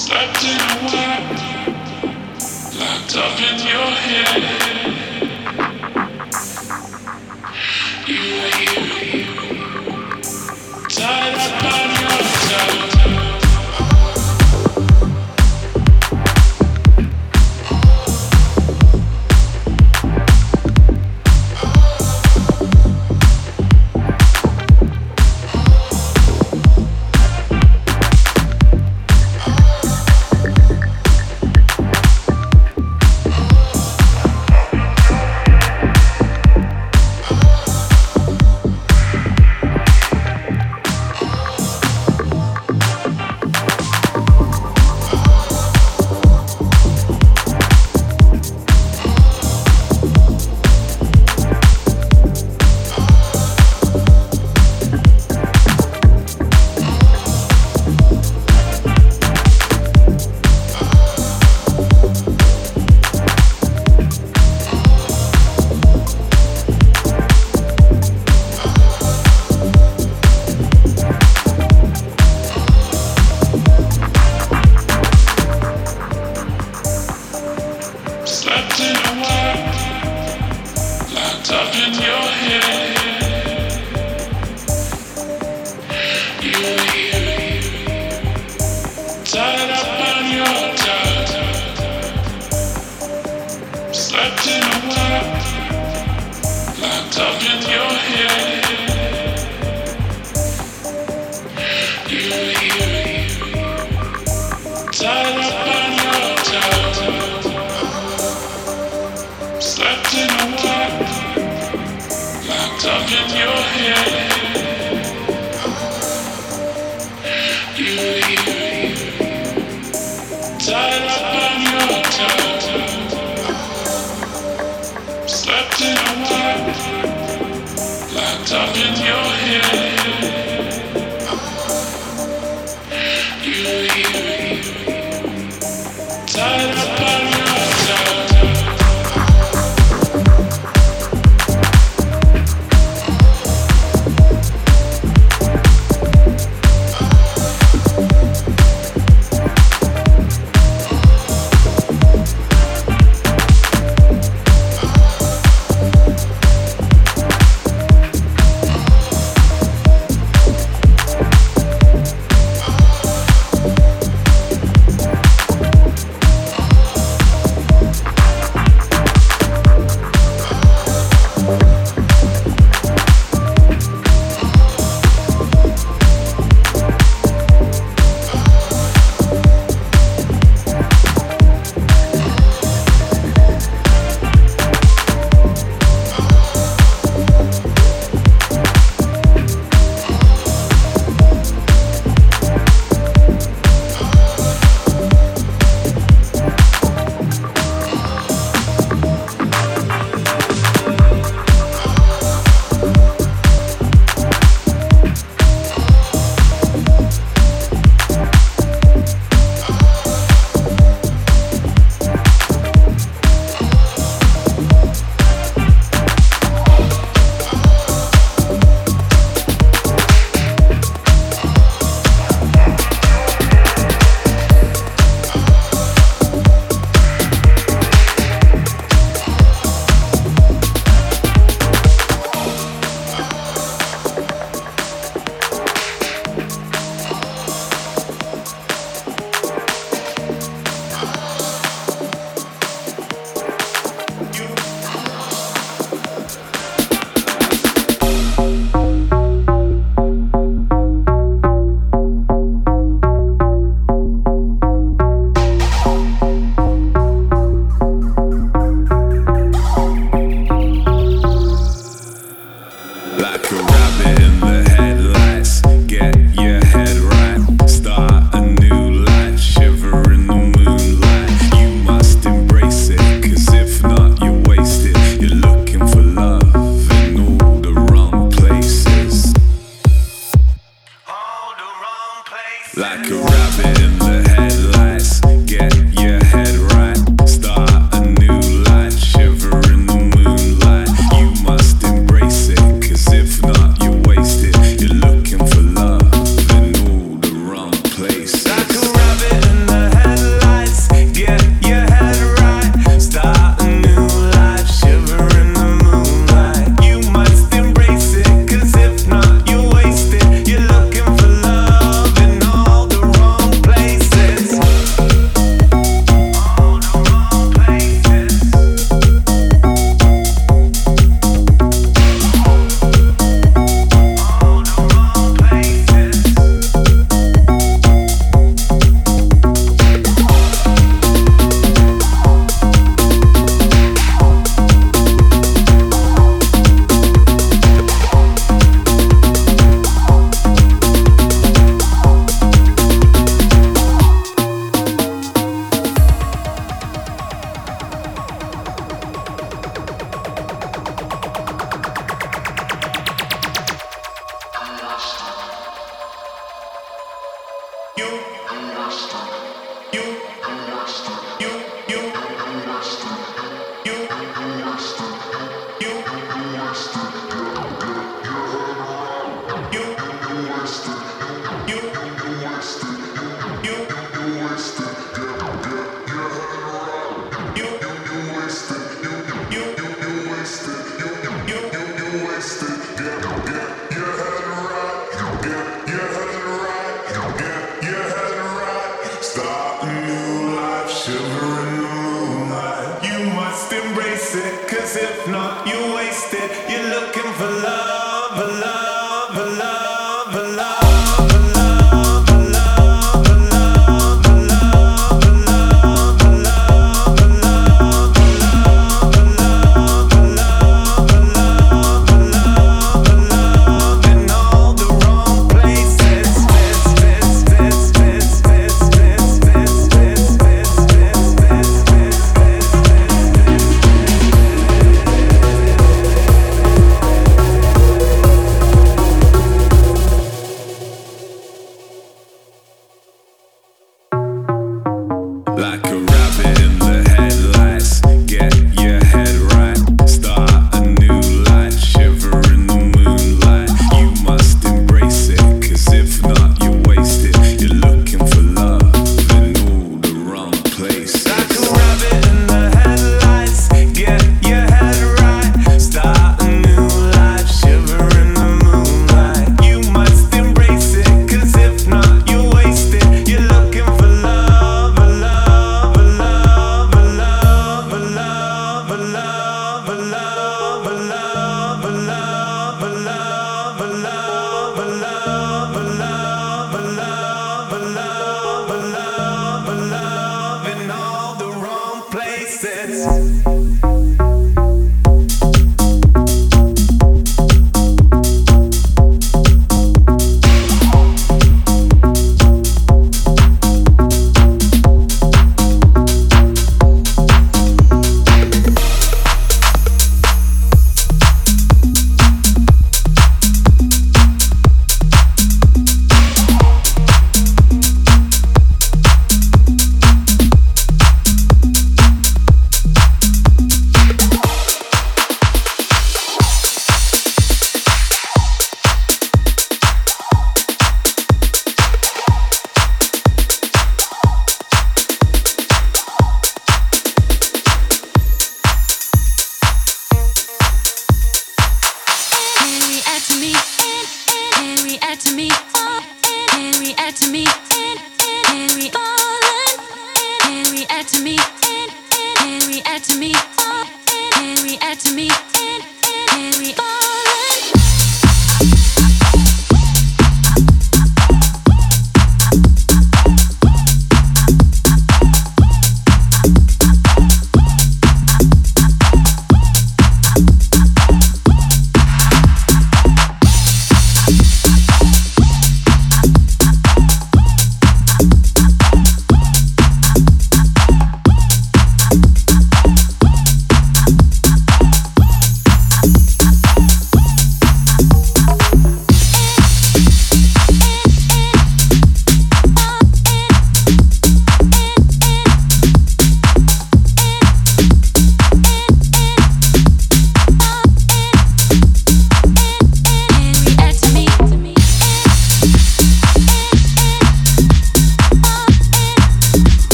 Slept in a web, locked up in your head. You were here, tied up by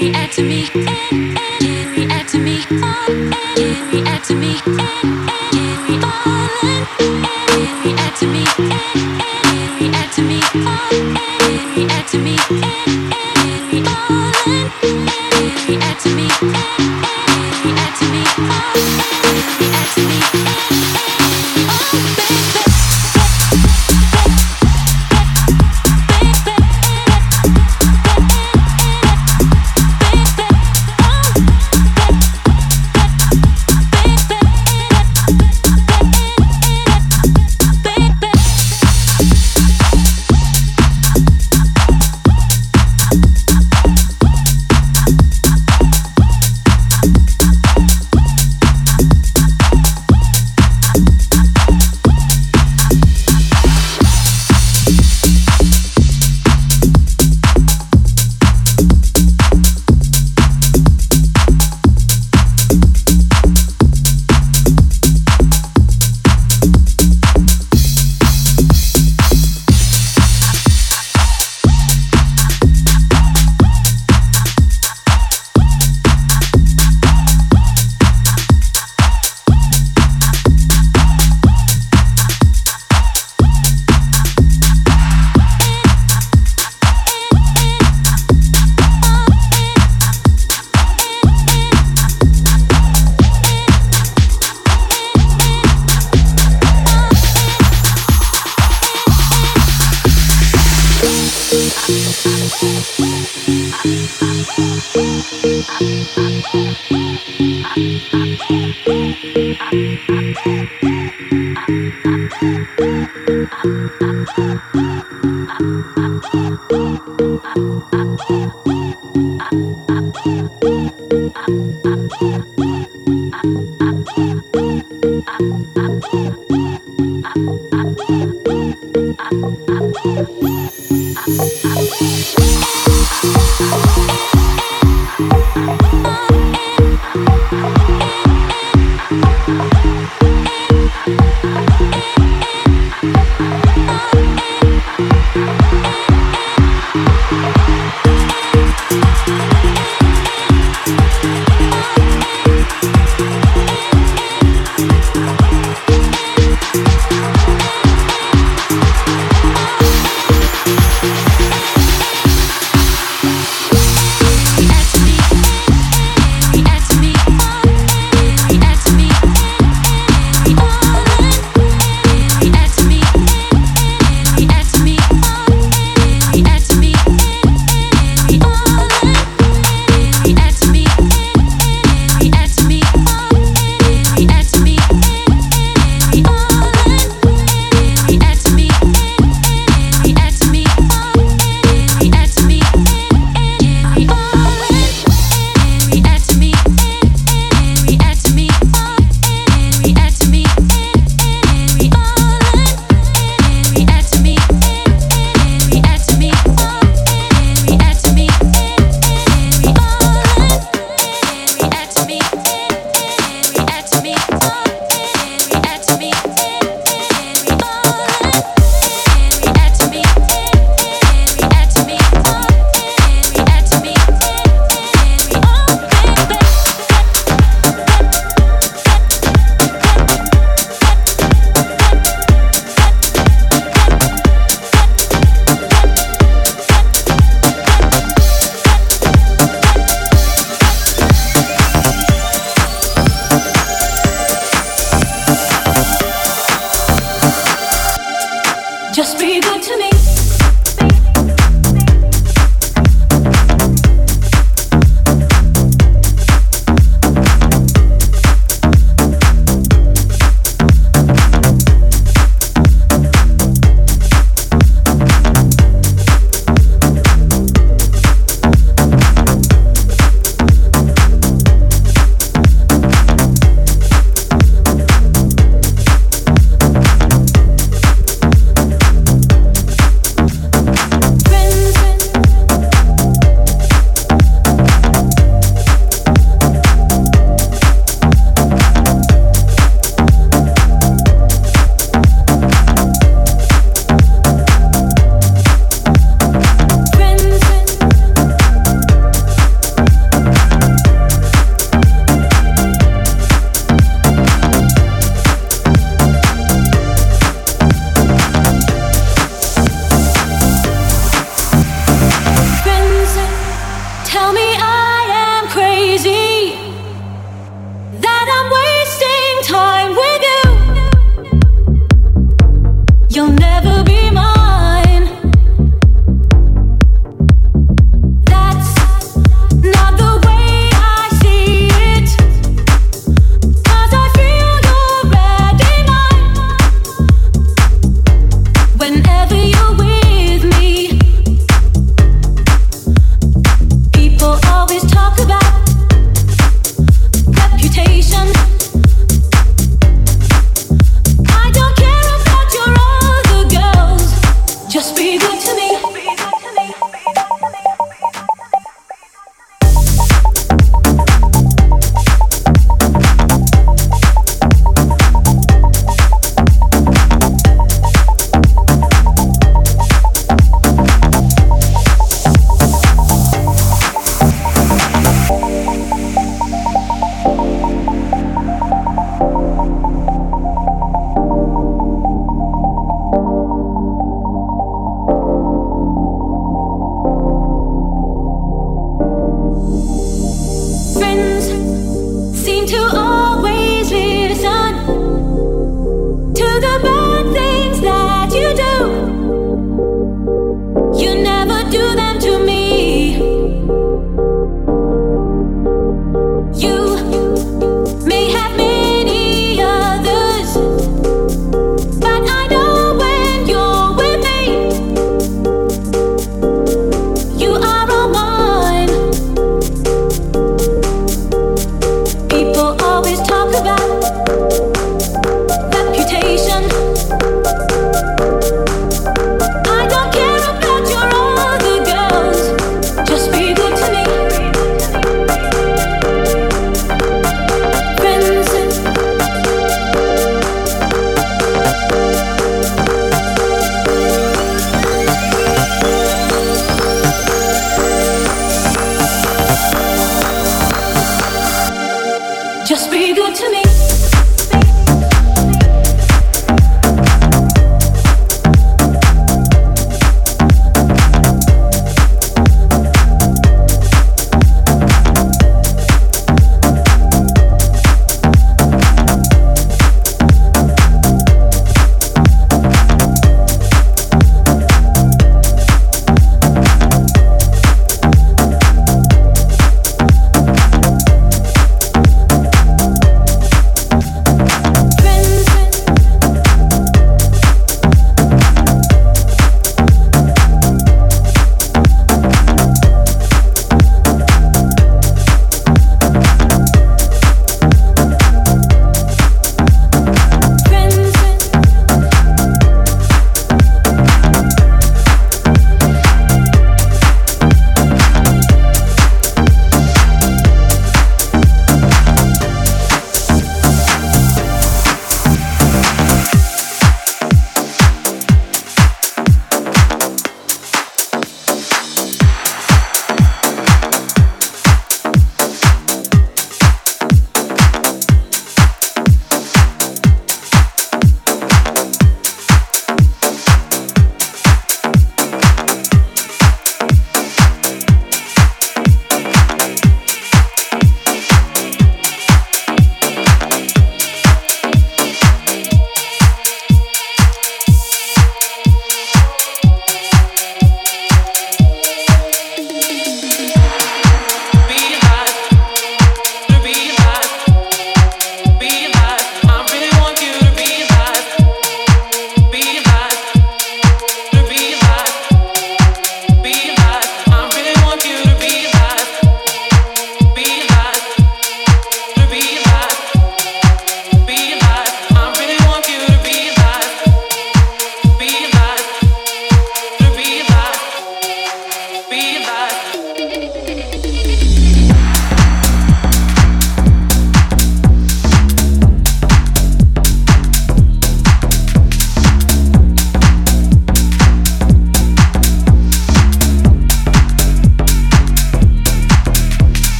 react to me, and, and react to me, oh, and react to me, Thank you.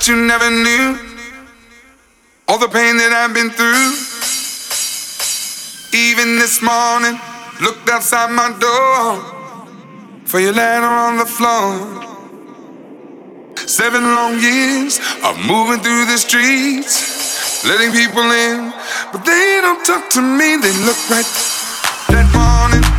That you never knew all the pain that I've been through. Even this morning, looked outside my door for your letter on the floor. Seven long years of moving through the streets, letting people in, but they don't talk to me. They look right that morning.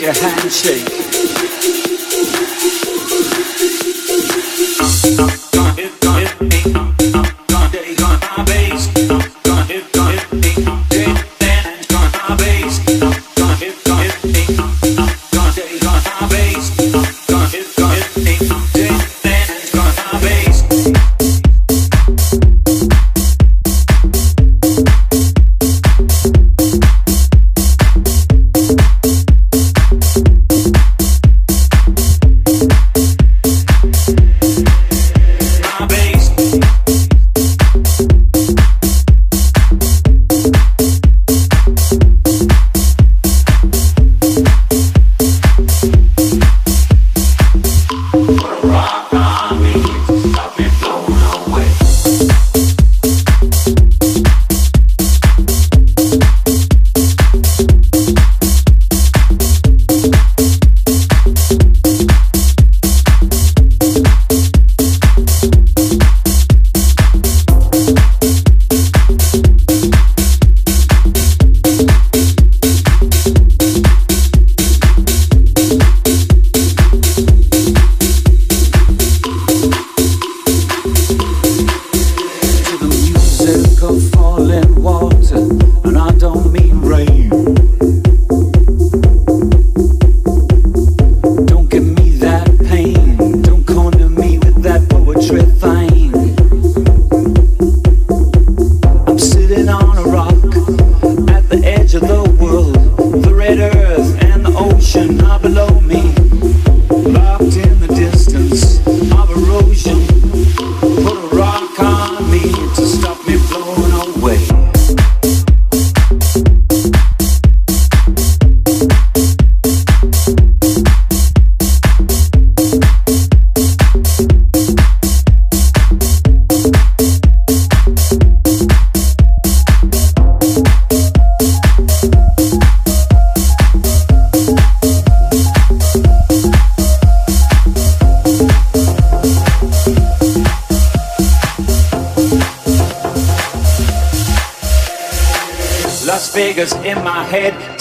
Uh, uh,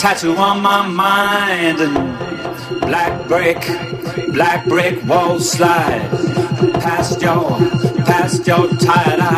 tattoo on my mind, and black brick, black brick wall slide. Past your, past your tired eyes.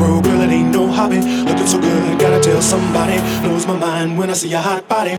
girl, it ain't no hobby. Looking so good, gotta tell somebody. Blows my mind when I see a hot body.